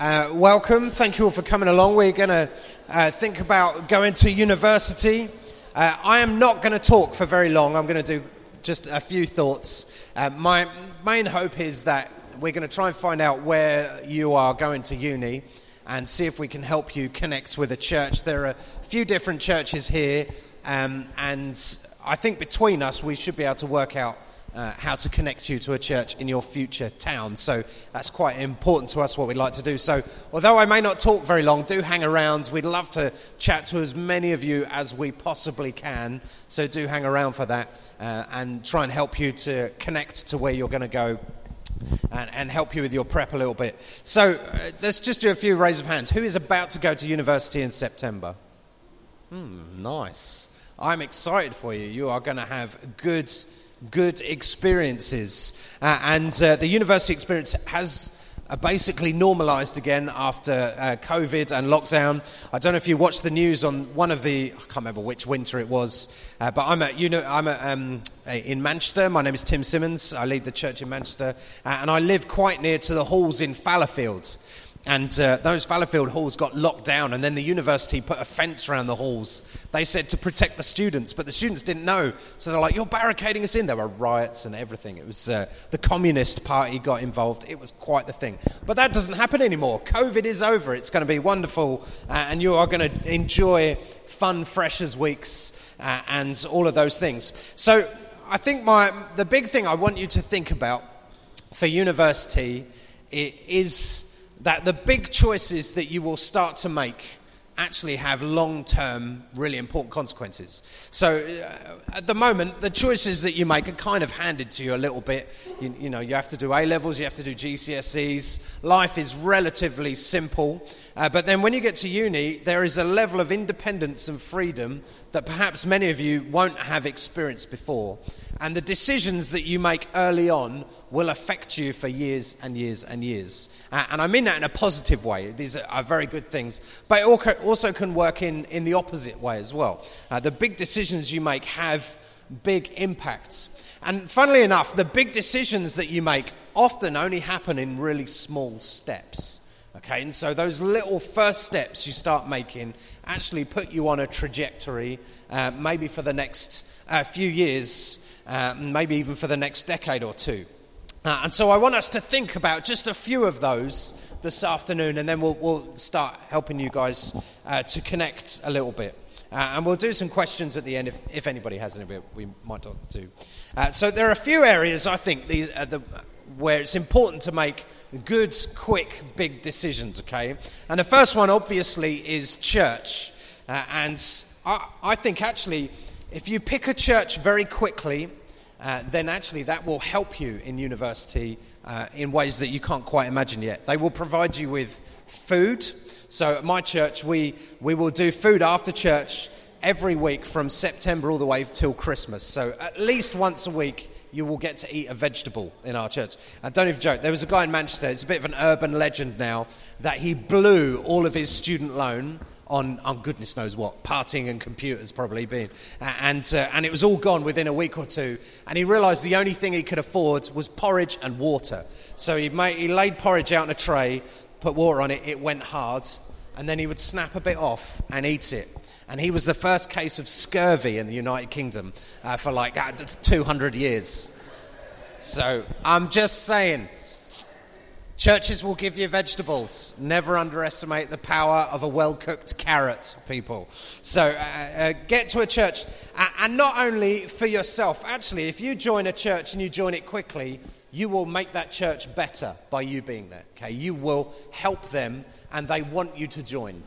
Uh, welcome. Thank you all for coming along. We're going to uh, think about going to university. Uh, I am not going to talk for very long. I'm going to do just a few thoughts. Uh, my main hope is that we're going to try and find out where you are going to uni and see if we can help you connect with a church. There are a few different churches here, um, and I think between us we should be able to work out uh, how to connect you to a church in your future town. So that's quite important to us, what we'd like to do. So, although I may not talk very long, do hang around. We'd love to chat to as many of you as we possibly can. So, do hang around for that uh, and try and help you to connect to where you're going to go. And, and, help you with your prep a little bit. So, uh, let's just do a few raise of hands. Who is about to go to university in September? Hmm, nice. I'm excited for you. You are going to have good good experiences. Uh, and uh, the university experience has uh, basically normalized again after uh, COVID and lockdown. I don't know if you watched the news on one of the, I can't remember which winter it was, uh, but I'm, at, you know, I'm at, um, in Manchester. My name is Tim Simmons. I lead the church in Manchester. Uh, and I live quite near to the halls in Fallowfield. And uh, those Fallowfield halls got locked down, and then the university put a fence around the halls. They said to protect the students, but the students didn't know. So they're like, You're barricading us in. There were riots and everything. It was uh, the Communist Party got involved. It was quite the thing. But that doesn't happen anymore. COVID is over. It's going to be wonderful, uh, and you are going to enjoy fun freshers' weeks uh, and all of those things. So I think my, the big thing I want you to think about for university is that the big choices that you will start to make actually have long term, really important consequences. So, uh, at the moment, the choices that you make are kind of handed to you a little bit. You, you, know, you have to do A levels, you have to do GCSEs. Life is relatively simple. Uh, but then when you get to uni, there is a level of independence and freedom that perhaps many of you won't have experienced before. And the decisions that you make early on will affect you for years and years and years. Uh, and I mean that in a positive way. These are, very good things. But it also can work in, in the opposite way as well. Uh, the big decisions you make have big impacts. And funnily enough, the big decisions that you make often only happen in really small steps. Okay, and so those little first steps you start making actually put you on a trajectory, uh, maybe for the next uh, few years uh, maybe even for the next decade or two. Uh, and so I want us to think about just a few of those this afternoon, and then we'll, we'll start helping you guys uh, to connect a little bit. Uh, and we'll do some questions at the end if, if anybody has any, we might not do. Uh, so there are a few areas, I think, these, uh, the, where it's important to make good, quick, big decisions, okay? And the first one, obviously, is church. and I, I think actually, if you pick a church very quickly, uh, then actually that will help you in university uh, in ways that you can't quite imagine yet. They will provide you with food. So at my church, we, we will do food after church every week from September all the way till Christmas. So at least once a week, you will get to eat a vegetable in our church. And don't even joke. There was a guy in Manchester, it's a bit of an urban legend now, that he blew all of his student loan on, on goodness knows what, partying and computers probably been. And, uh, and it was all gone within a week or two. And he realized the only thing he could afford was porridge and water. So he, made, he laid porridge out in a tray, put water on it, it went hard, and then he would snap a bit off and eat it. And he was the first case of scurvy in the United Kingdom uh, for like uh, 200 years. So I'm just saying Churches will give you vegetables. Never underestimate the power of a well cooked carrot, people. So uh, uh, get to a church, uh, and not only for yourself. Actually, if you join a church and you join it quickly, you will make that church better by you being there. Okay, you will help them, and they want you to join.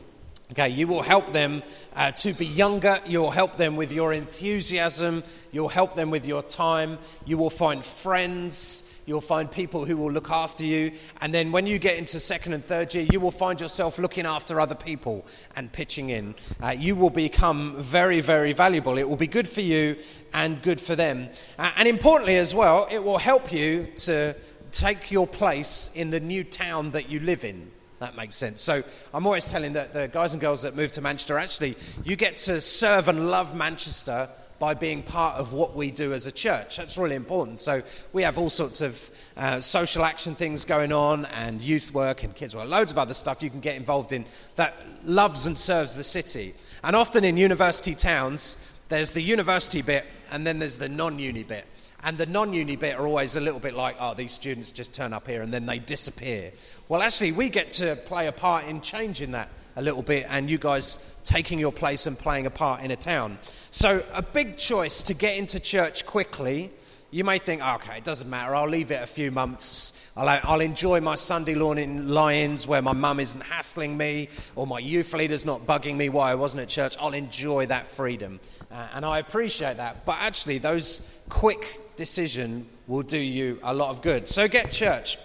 Okay, you will help them uh, to be younger. You'll help them with your enthusiasm. You'll help them with your time. You will find friends. You'll find people who will look after you. And then when you get into second and third year, you will find yourself looking after other people and pitching in. Uh, you will become very, very valuable. It will be good for you and good for them. Uh, and importantly, as well, it will help you to take your place in the new town that you live in. That makes sense. So I'm always telling the, the guys and girls that move to Manchester actually, you get to serve and love Manchester by being part of what we do as a church. That's really important. So we have all sorts of uh, social action things going on, and youth work, and kids work, loads of other stuff you can get involved in that loves and serves the city. And often in university towns, there's the university bit, and then there's the non uni bit. And the non uni bit are always a little bit like, oh, these students just turn up here and then they disappear. Well, actually, we get to play a part in changing that a little bit and you guys taking your place and playing a part in a town. So, a big choice to get into church quickly. You may think, oh, okay, it doesn't matter, I'll leave it a few months. I'll, I'll enjoy my Sunday lawn in Lions where my mum isn't hassling me or my youth leader's not bugging me while I wasn't at church. I'll enjoy that freedom. Uh, and I appreciate that. But actually, those quick decision will do you a lot of good. So get church.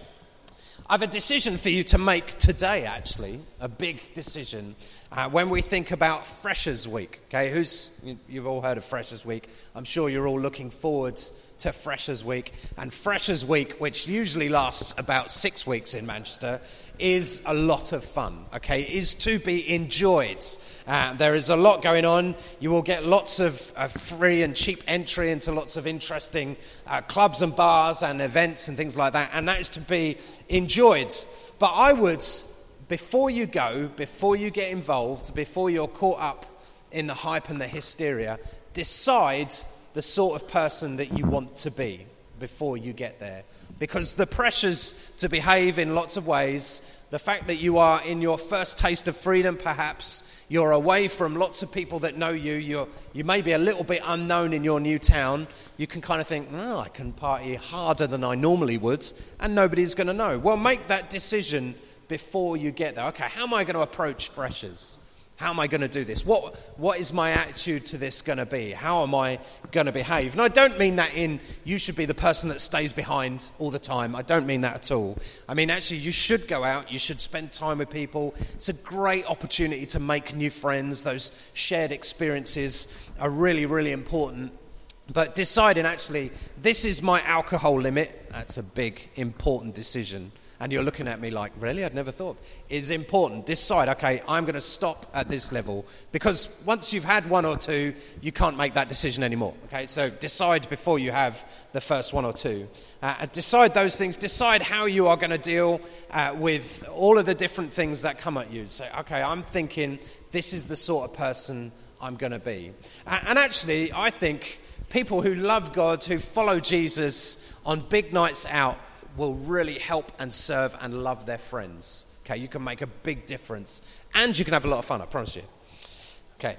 I have a decision for you to make today, actually, a big decision. Uh, when we think about Freshers Week, okay, who's you've all heard of Freshers Week? I'm sure you're all looking forward to Freshers Week. And Freshers Week, which usually lasts about six weeks in Manchester, is a lot of fun, okay? Is to be enjoyed. Uh, there is a lot going on. You will get lots of uh, free and cheap entry into lots of interesting uh, clubs and bars and events and things like that, and that is to be enjoyed. But I would, before you go, before you get involved, before you're caught up in the hype and the hysteria, decide the sort of person that you want to be before you get there. Because the pressures to behave in lots of ways, the fact that you are in your first taste of freedom, perhaps, you're away from lots of people that know you, you're, you may be a little bit unknown in your new town, you can kind of think, oh, I can party harder than I normally would, and nobody's going to know. Well, make that decision before you get there. Okay, how am I going to approach freshers? How am I going to do this? What, what is my attitude to this going to be? How am I going to behave? And I don't mean that in you should be the person that stays behind all the time. I don't mean that at all. I mean, actually, you should go out, you should spend time with people. It's a great opportunity to make new friends. Those shared experiences are really, really important. But deciding actually, this is my alcohol limit, that's a big, important decision and you're looking at me like, really? I'd never thought. It's important. Decide, okay, I'm going to stop at this level. Because once you've had one or two, you can't make that decision anymore. Okay, so decide before you have the first one or two. Uh, decide those things. Decide how you are going to deal uh, with all of the different things that come at you. Say, okay, I'm thinking this is the sort of person I'm going to be. Uh, and actually, I think people who love God, who follow Jesus on big nights out, will really help and serve and love their friends. Okay, you can make a big difference and you can have a lot of fun, I promise you. Okay.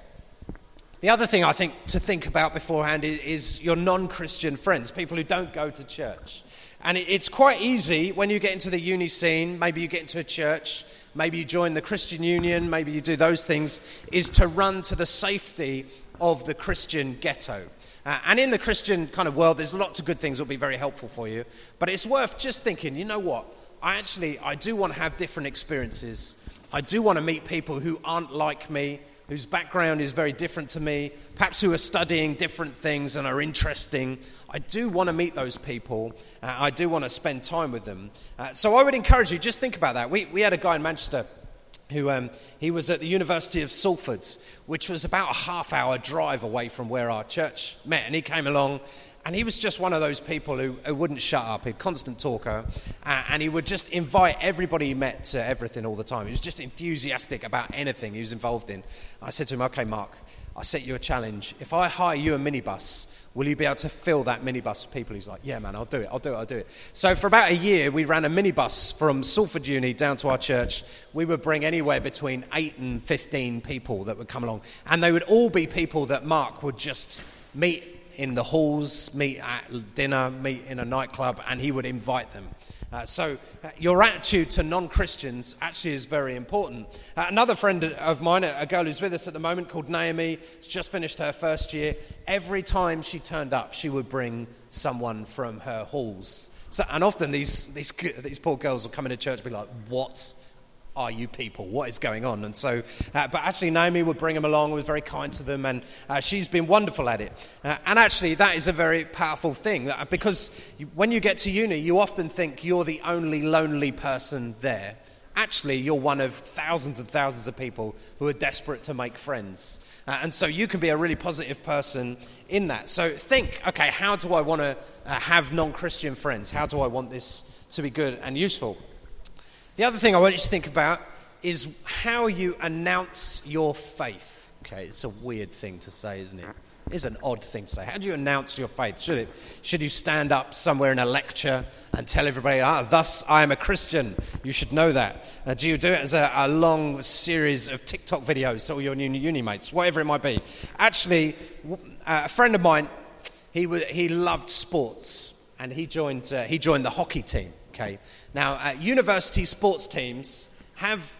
The other thing I think to think about beforehand is, is your non Christian friends, people who don't go to church. And it, it's quite easy when you get into the uni scene, maybe you get into a church, maybe you join the Christian Union, maybe you do those things, is to run to the safety of the Christian ghetto. Uh, and in the Christian kind of world, there's lots of good things that will be very helpful for you. But it's worth just thinking, you know what? I actually, I do want to have different experiences. I do want to meet people who aren't like me, whose background is very different to me, perhaps who are studying different things and are interesting. I do want to meet those people. Uh, I do want to spend time with them. Uh, so I would encourage you, just think about that. We, we had a guy in Manchester who um, he was at the University of Salford, which was about a half hour drive away from where our church met. And he came along, and he was just one of those people who, who wouldn't shut up, a constant talker, uh, and he would just invite everybody he met to everything all the time. He was just enthusiastic about anything he was involved in. I said to him, Okay, Mark, I set you a challenge. If I hire you a minibus, Will you be able to fill that minibus people? He's like, Yeah, man, I'll do it, I'll do it, I'll do it. So, for about a year, we ran a minibus from Salford Uni down to our church. We would bring anywhere between 8 and 15 people that would come along. And they would all be people that Mark would just meet in the halls, meet at dinner, meet in a nightclub, and he would invite them. Uh, so, uh, your attitude to non Christians actually is very important. Uh, another friend of mine, a girl who's with us at the moment called Naomi, has just finished her first year. Every time she turned up, she would bring someone from her halls. So, and often these, these, these poor girls will come into church and be like, What are you people? What is going on? And so, uh, but actually, Naomi would bring them along, was very kind to them, and uh, she's been wonderful at it. Uh, and actually, that is a very powerful thing because when you get to uni, you often think you're the only lonely person there. actually you're one of thousands and thousands of people who are desperate to make friends. Uh, and so you can be a really positive person in that. So think, okay, how do I want to uh, have non Christian friends? How do I want this to be good and useful? The other thing I want you to think about is how you announce your faith. Okay, it's a weird thing to say, isn't it? it? is an odd thing to say. How do you announce your faith? Should, it, should you stand up somewhere in a lecture and tell everybody, ah, thus I am a Christian? You should know that. Uh, do you do it as a, a, long series of TikTok videos to all your uni, uni mates, whatever it might be? Actually, uh, a friend of mine, he, he loved sports and he joined, uh, he joined the hockey team. Okay. Now, uh, university sports teams have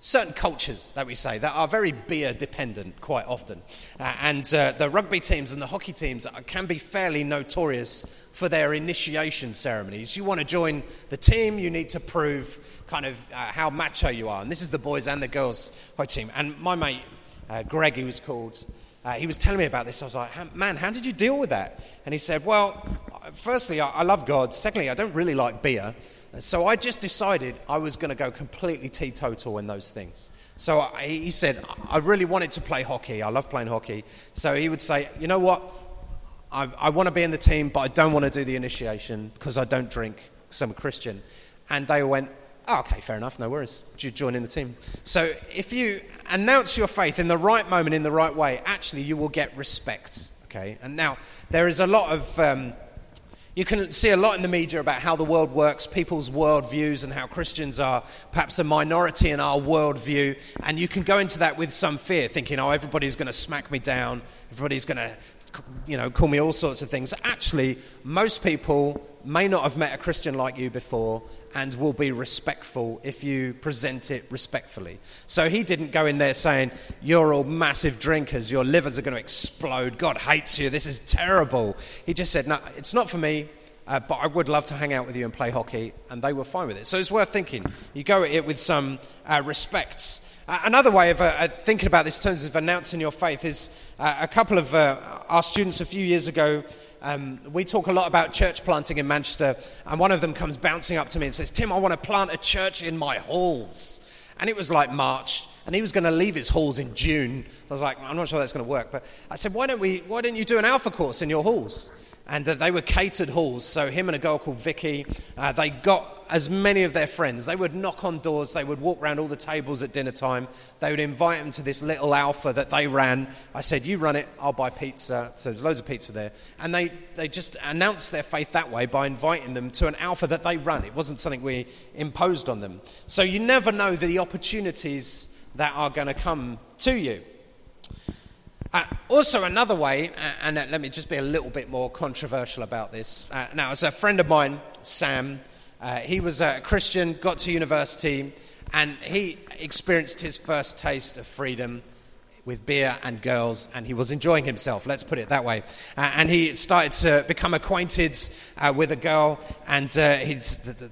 certain cultures that we say that are very beer dependent quite often. Uh, and uh, the rugby teams and the hockey teams can be fairly notorious for their initiation ceremonies. You want to join the team, you need to prove kind of uh, how macho you are. And this is the boys and the girls hockey team. And my mate, uh, Greg, he was called. Uh, he was telling me about this. I was like, man, how did you deal with that? And he said, well, firstly, I, I love God. Secondly, I don't really like beer. So I just decided I was going to go completely teetotal in those things. So I, he said, I really wanted to play hockey. I love playing hockey. So he would say, you know what? I, I want to be in the team, but I don't want to do the initiation because I don't drink because I'm a Christian. And they went, oh, okay, fair enough, no worries. You join in the team. So if you announce your faith in the right moment, in the right way, actually you will get respect. Okay? And now, there is a lot of. Um, you can see a lot in the media about how the world works, people's worldviews, and how Christians are perhaps a minority in our worldview. And you can go into that with some fear, thinking, oh, everybody's going to smack me down, everybody's going to you know, call me all sorts of things. Actually, most people may not have met a Christian like you before and will be respectful if you present it respectfully. So he didn't go in there saying, You're all massive drinkers, your livers are going to explode, God hates you, this is terrible. He just said, No, it's not for me. Uh, but I would love to hang out with you and play hockey, and they were fine with it. So it's worth thinking. You go at it with some uh, respects. Uh, another way of uh, uh, thinking about this in terms of announcing your faith is uh, a couple of our students a few years ago. Um, we talk a lot about church planting in Manchester, and one of them comes bouncing up to me and says, Tim, I want to plant a church in my halls. And it was like March, and he was going to leave his halls in June. I was like, I'm not sure that's going to work. But I said, why don't, we, why don't you do an alpha course in your halls? And they were catered halls. So him and a girl called Vicky, uh, they got as many of their friends. They would knock on doors. They would walk around all the tables at dinner time. They would invite them to this little alpha that they ran. I said, "You run it. I'll buy pizza." So there's loads of pizza there, and they they just announced their faith that way by inviting them to an alpha that they ran. It wasn't something we imposed on them. So you never know the opportunities that are going to come to you. Uh, also, another way, uh, and uh, let me just be a little bit more controversial about this. Uh, now, as a friend of mine, Sam, uh, he was a Christian, got to university, and he experienced his first taste of freedom with beer and girls, and he was enjoying himself, let's put it that way. Uh, and he started to become acquainted uh, with a girl, and uh,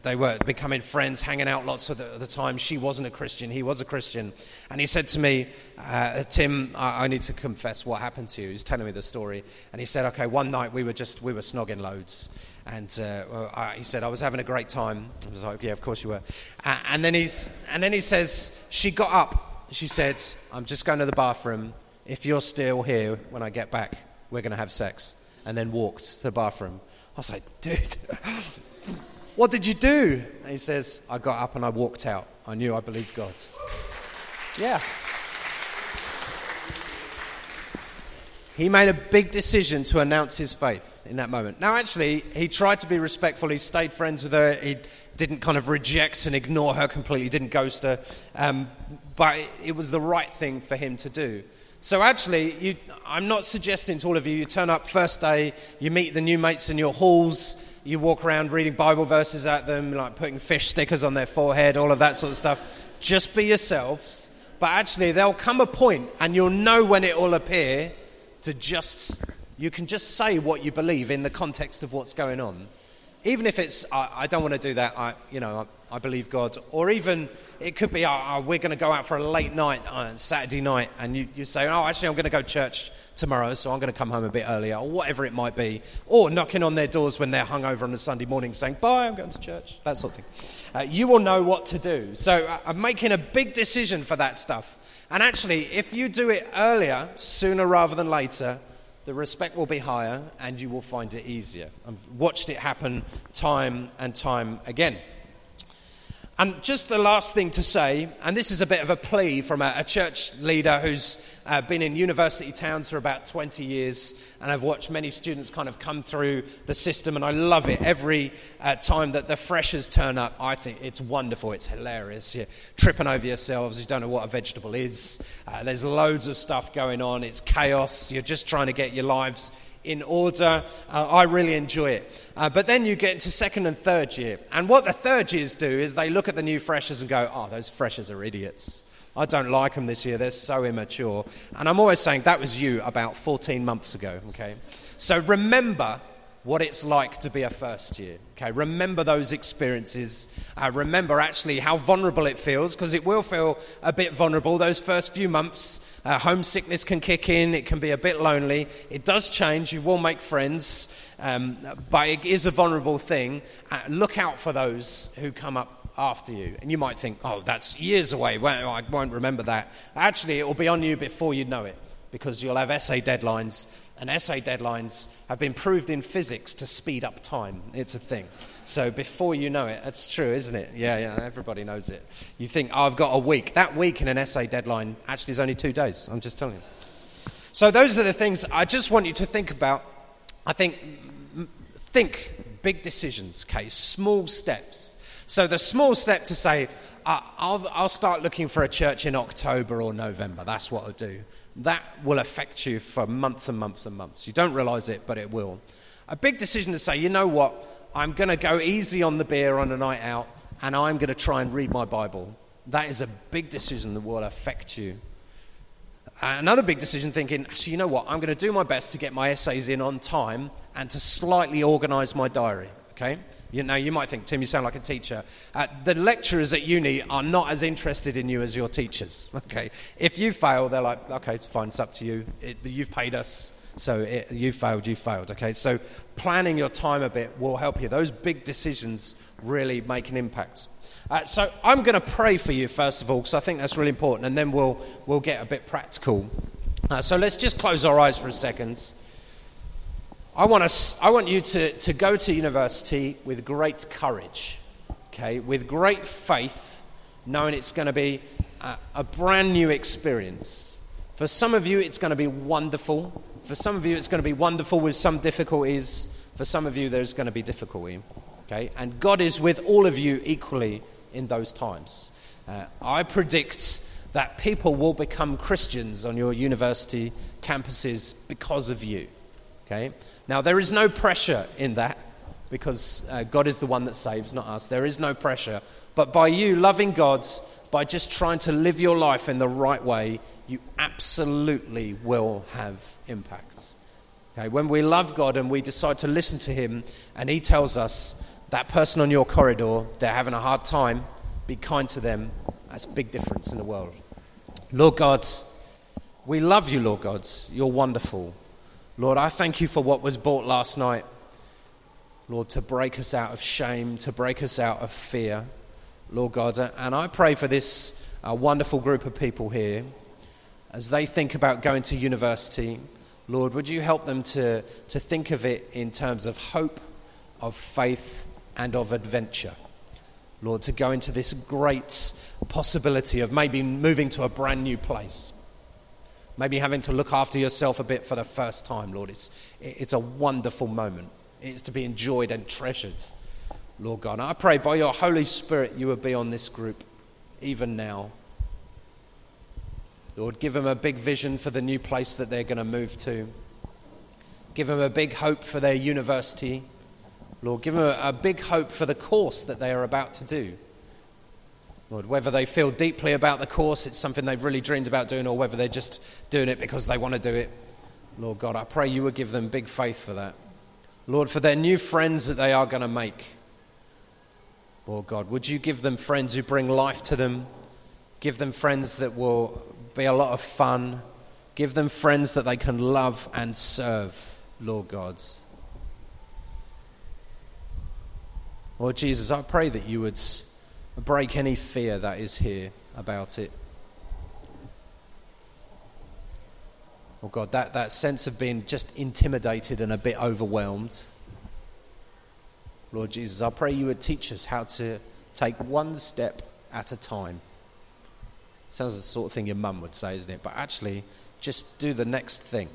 they were becoming friends, hanging out lots of the, the, time. She wasn't a Christian, he was a Christian. And he said to me, uh, Tim, I, I, need to confess what happened to you. He was telling me the story. And he said, Okay, one night we were just, we were snogging loads. And uh, I, he said, I was having a great time. I was like, Yeah, of course you were. Uh, and, then he's, and then he says, She got up she said, I'm just going to the bathroom. If you're still here when I get back, we're going to have sex. And then walked to the bathroom. I was like, dude, what did you do? And he says, I got up and I walked out. I knew I believed God. Yeah. He made a big decision to announce his faith in that moment. Now, actually, he tried to be respectful. He stayed friends with her. He didn't kind of reject and ignore her completely, he didn't ghost her. Um, but it was the right thing for him to do. So actually, you, I'm not suggesting to all of you, you turn up first day, you meet the new mates in your halls, you walk around reading Bible verses at them, like putting fish stickers on their forehead, all of that sort of stuff. Just be yourselves. But actually, there'll come a point, and you'll know when it will appear, to just, you can just say what you believe in the context of what's going on. even if it's, I, I don't want to do that, I, you know, I, I believe God. Or even it could be, oh, we're going to go out for a late night on Saturday night, and you, you say, oh, actually, I'm going to go to church tomorrow, so I'm going to come home a bit earlier, or whatever it might be. Or knocking on their doors when they're hungover on a Sunday morning saying, bye, I'm going to church, that sort of thing. Uh, you will know what to do. So uh, I'm making a big decision for that stuff. And actually, if you do it earlier, sooner rather than later, the respect will be higher and you will find it easier. I've watched it happen time and time again. And just the last thing to say, and this is a bit of a plea from a, a church leader who's uh, been in university towns for about 20 years, and I've watched many students kind of come through the system, and I love it. Every uh, time that the freshers turn up, I think it's wonderful, it's hilarious. You're tripping over yourselves, you don't know what a vegetable is, uh, there's loads of stuff going on, it's chaos, you're just trying to get your lives in order. Uh, I really enjoy it. Uh, but then you get into second and third year. And what the third years do is they look at the new freshers and go, oh, those freshers are idiots. I don't like them this year. They're so immature. And I'm always saying that was you about 14 months ago, okay? So remember what it's like to be a first year. Okay, remember those experiences. Uh, remember actually how vulnerable it feels because it will feel a bit vulnerable those first few months. Uh, homesickness can kick in, it can be a bit lonely. It does change, you will make friends, um, but it is a vulnerable thing. Uh, look out for those who come up after you. And you might think, oh, that's years away, well, I won't remember that. Actually, it will be on you before you know it because you'll have essay deadlines and essay deadlines have been proved in physics to speed up time. It's a thing. So before you know it, that's true, isn't it? Yeah, yeah, everybody knows it. You think, oh, I've got a week. That week in an essay deadline actually is only two days. I'm just telling you. So those are the things I just want you to think about. I think, think big decisions, okay? Small steps. So the small step to say, I'll, I'll start looking for a church in October or November. That's what I'll do that will affect you for months and months and months. You don't realize it, but it will. A big decision to say, you know what, I'm going to go easy on the beer on a night out and I'm going to try and read my Bible. That is a big decision that will affect you. Another big decision thinking, actually, you know what, I'm going to do my best to get my essays in on time and to slightly organize my diary, okay? You know, you might think, Tim, you sound like a teacher. Uh, the lecturers at uni are not as interested in you as your teachers. Okay, if you fail, they're like, okay, fine, it's up to you. It, you've paid us, so it, you failed, you failed. Okay, so planning your time a bit will help you. Those big decisions really make an impact. Uh, so I'm going to pray for you first of all, because I think that's really important, and then we'll we'll get a bit practical. Uh, so let's just close our eyes for a second. I want, us, I want you to, to go to university with great courage, okay, with great faith, knowing it's going to be a, a brand new experience. For some of you, it's going to be wonderful. For some of you, it's going to be wonderful with some difficulties. For some of you, there's going to be difficulty. Okay? And God is with all of you equally in those times. Uh, I predict that people will become Christians on your university campuses because of you. Okay? Now, there is no pressure in that because uh, God is the one that saves, not us. There is no pressure. But by you loving God, by just trying to live your life in the right way, you absolutely will have impact. Okay? When we love God and we decide to listen to Him, and He tells us that person on your corridor, they're having a hard time, be kind to them, that's a big difference in the world. Lord God, we love you, Lord God. You're wonderful. Lord, I thank you for what was bought last night. Lord, to break us out of shame, to break us out of fear. Lord God, and I pray for this uh, wonderful group of people here as they think about going to university. Lord, would you help them to, to think of it in terms of hope, of faith, and of adventure? Lord, to go into this great possibility of maybe moving to a brand new place maybe having to look after yourself a bit for the first time, Lord. It's, it's a wonderful moment. It's to be enjoyed and treasured, Lord God. I pray by your Holy Spirit you would be on this group even now. Lord, give them a big vision for the new place that they're going to move to. Give them a big hope for their university. Lord, give them a big hope for the course that they are about to do. Lord, whether they feel deeply about the course, it's something they've really dreamed about doing, or whether they're just doing it because they want to do it. Lord God, I pray you would give them big faith for that. Lord, for their new friends that they are going to make. Lord God, would you give them friends who bring life to them? Give them friends that will be a lot of fun. Give them friends that they can love and serve, Lord God's. Lord Jesus, I pray that you would break any fear that is here about it. Oh God, that, that sense of being just intimidated and a bit overwhelmed. Lord Jesus, I pray you would teach us how to take one step at a time. Sounds the sort of thing your mum would say, isn't it? But actually, just do the next thing.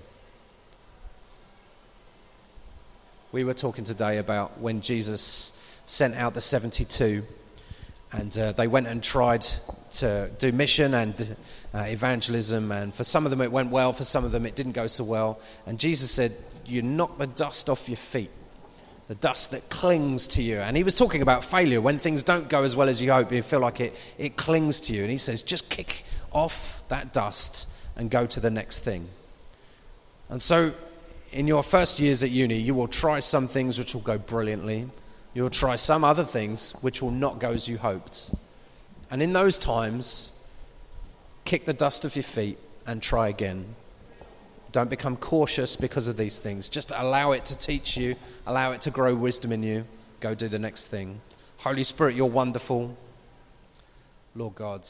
We were talking today about when Jesus sent out the 72 and uh, they went and tried to do mission and uh, evangelism. And for some of them, it went well. For some of them, it didn't go so well. And Jesus said, You knock the dust off your feet, the dust that clings to you. And he was talking about failure. When things don't go as well as you hope, you feel like it, it clings to you. And he says, Just kick off that dust and go to the next thing. And so, in your first years at uni, you will try some things which will go brilliantly You'll try some other things which will not go as you hoped. And in those times, kick the dust off your feet and try again. Don't become cautious because of these things. Just allow it to teach you, allow it to grow wisdom in you. Go do the next thing. Holy Spirit, you're wonderful. Lord God.